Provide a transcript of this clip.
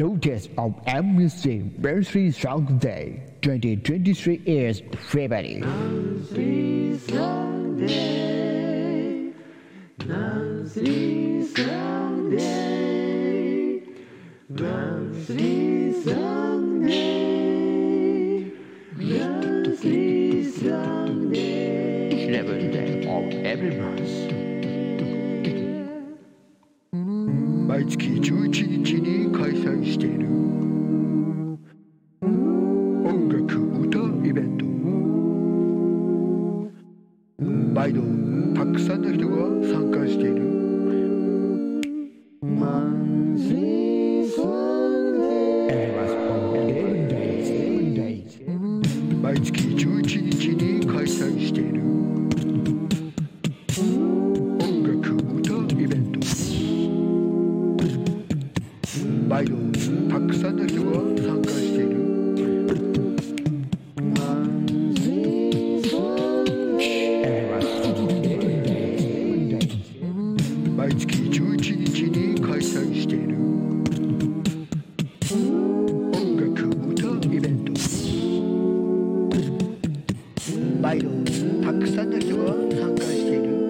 Notice of Amnesty Birthday Song Day 2023 is February. Nancy Sunday, Nancy Sunday, Nancy Sunday, Nancy Sunday. 11th day of every month. 毎月11日に開催 毎度たくさんの人が参加している。毎月11日に開催している。音楽歌イベント。毎度たくさんの人が参加している。毎月11日に開催している。音楽歌イベント。毎度たくさんの人が参加している。